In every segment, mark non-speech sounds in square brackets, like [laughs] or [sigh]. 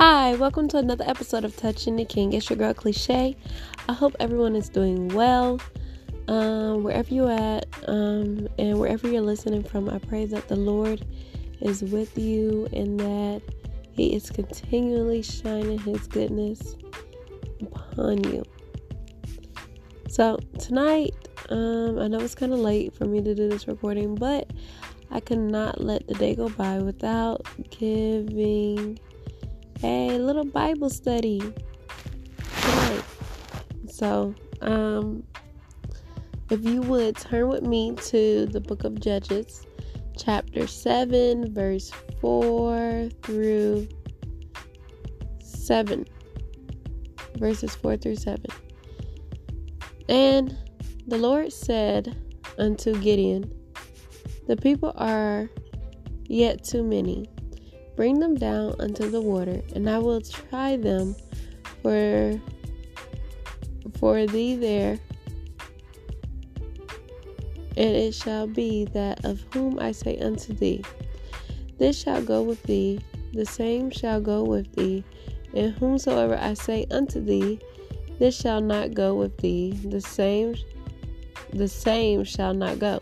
Hi, welcome to another episode of Touching the King. It's your girl Cliche. I hope everyone is doing well. Um, wherever you at, um, and wherever you're listening from, I pray that the Lord is with you and that He is continually shining His goodness upon you. So tonight, um, I know it's kind of late for me to do this recording, but I cannot let the day go by without giving a little Bible study tonight. So, um, if you would turn with me to the book of Judges, chapter 7, verse 4 through 7. Verses 4 through 7. And the Lord said unto Gideon, The people are yet too many Bring them down unto the water, and I will try them for for thee there. And it shall be that of whom I say unto thee, This shall go with thee, the same shall go with thee, and whomsoever I say unto thee, This shall not go with thee, the same the same shall not go.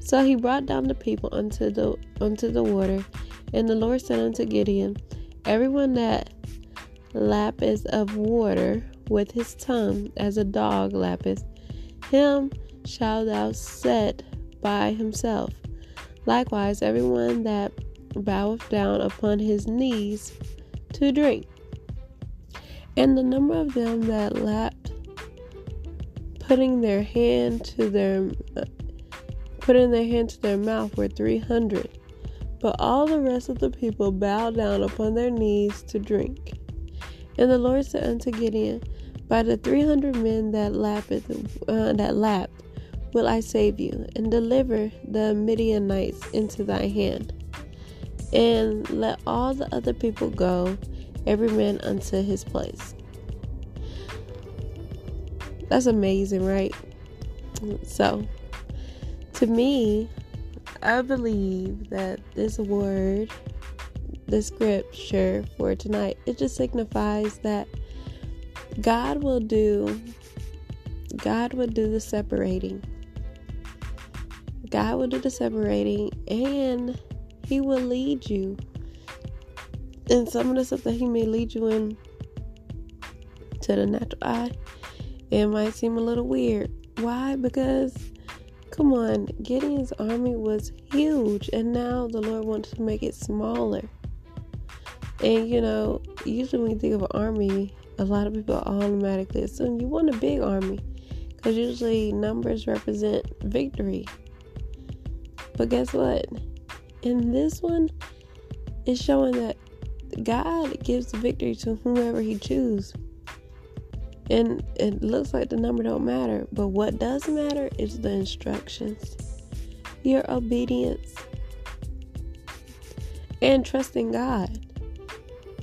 So he brought down the people unto the unto the water, and the Lord said unto Gideon, Everyone that lappeth of water with his tongue, as a dog lappeth, him shalt thou set by himself. Likewise, everyone that boweth down upon his knees to drink. And the number of them that lapped, putting their hand to their putting their hand to their mouth, were three hundred. But all the rest of the people bowed down upon their knees to drink. And the Lord said unto Gideon, By the three hundred men that lapped, uh, that lapped, will I save you, and deliver the Midianites into thy hand. And let all the other people go, every man unto his place. That's amazing, right? So, to me, I believe that this word, the scripture for tonight, it just signifies that God will do God will do the separating. God will do the separating and he will lead you. And some of the stuff that he may lead you in to the natural eye, it might seem a little weird. Why? Because Come on, Gideon's army was huge, and now the Lord wants to make it smaller. And you know, usually when you think of an army, a lot of people automatically assume you want a big army because usually numbers represent victory. But guess what? In this one, it's showing that God gives the victory to whomever He chooses. And it looks like the number don't matter, but what does matter is the instructions, your obedience, and trusting God.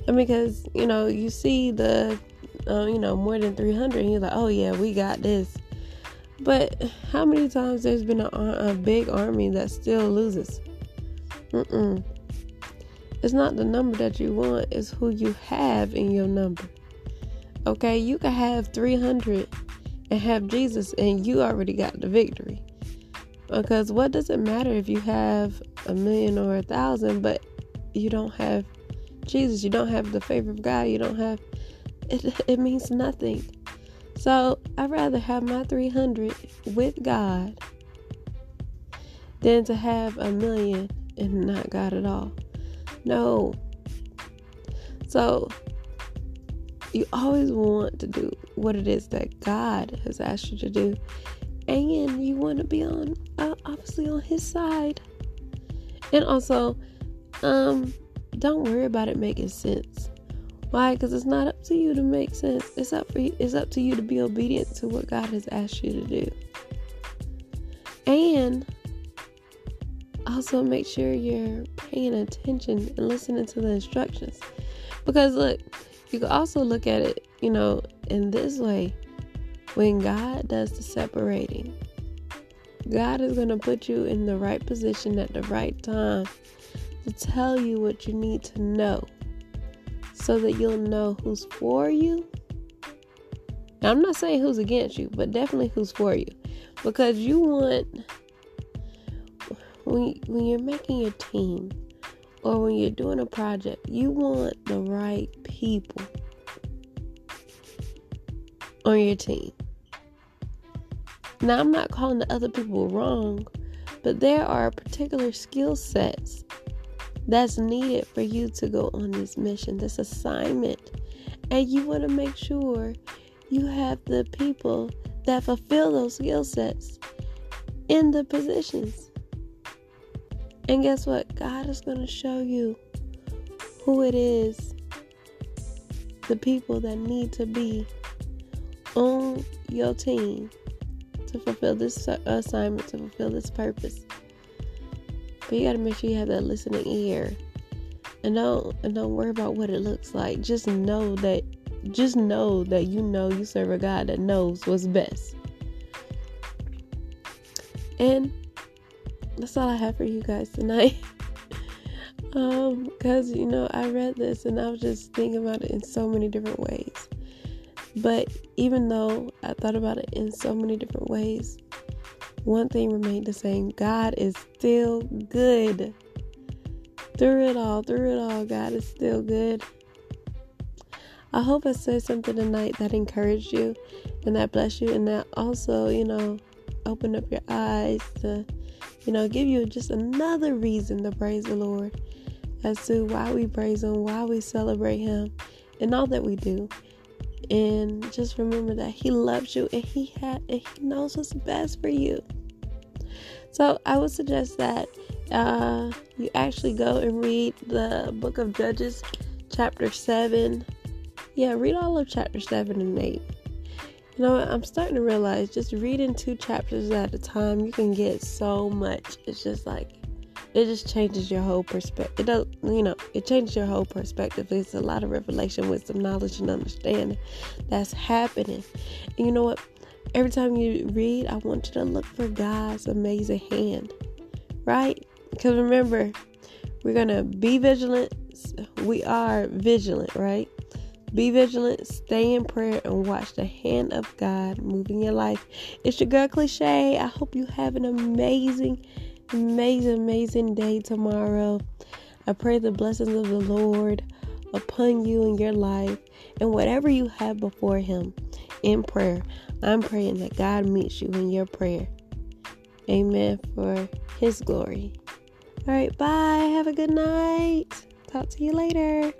And because you know you see the, uh, you know more than three hundred, and you're like, oh yeah, we got this. But how many times there's been a, a big army that still loses? Mm-mm. It's not the number that you want; it's who you have in your number. Okay, you can have 300 and have Jesus, and you already got the victory. Because what does it matter if you have a million or a thousand, but you don't have Jesus, you don't have the favor of God, you don't have it, [laughs] it means nothing. So I'd rather have my 300 with God than to have a million and not God at all. No. So you always want to do what it is that God has asked you to do, and you want to be on uh, obviously on His side. And also, um, don't worry about it making sense. Why? Because it's not up to you to make sense. It's up for you, it's up to you to be obedient to what God has asked you to do. And also make sure you're paying attention and listening to the instructions. Because look, you can also look at it, you know, in this way. When God does the separating, God is going to put you in the right position at the right time to tell you what you need to know so that you'll know who's for you. Now, I'm not saying who's against you, but definitely who's for you. Because you want, when, when you're making your team or when you're doing a project, you want the right people on your team. Now, I'm not calling the other people wrong, but there are particular skill sets that's needed for you to go on this mission, this assignment. And you want to make sure you have the people that fulfill those skill sets in the positions. And guess what? God is going to show you who it is, the people that need to be on your team to fulfill this assignment, to fulfill this purpose. But you gotta make sure you have that listening ear. And don't and don't worry about what it looks like. Just know that just know that you know you serve a God that knows what's best. And that's all I have for you guys tonight. [laughs] um, because you know, I read this and I was just thinking about it in so many different ways. But even though I thought about it in so many different ways, one thing remained the same God is still good. Through it all, through it all, God is still good. I hope I said something tonight that encouraged you and that blessed you, and that also, you know, opened up your eyes to, you know, give you just another reason to praise the Lord as to why we praise Him, why we celebrate Him, and all that we do. And just remember that He loves you and He had and He knows what's best for you. So I would suggest that uh, you actually go and read the book of Judges, chapter 7. Yeah, read all of chapter 7 and 8. You know, I'm starting to realize just reading two chapters at a time, you can get so much. It's just like it just changes your whole perspective. It does, you know, it changes your whole perspective. It's a lot of revelation, wisdom, knowledge, and understanding that's happening. And you know what? Every time you read, I want you to look for God's amazing hand, right? Because remember, we're gonna be vigilant. We are vigilant, right? Be vigilant, stay in prayer, and watch the hand of God move in your life. It's your girl Cliche. I hope you have an amazing amazing, amazing day tomorrow. I pray the blessings of the Lord upon you and your life and whatever you have before Him in prayer. I'm praying that God meets you in your prayer. Amen. For His glory. All right, bye. Have a good night. Talk to you later.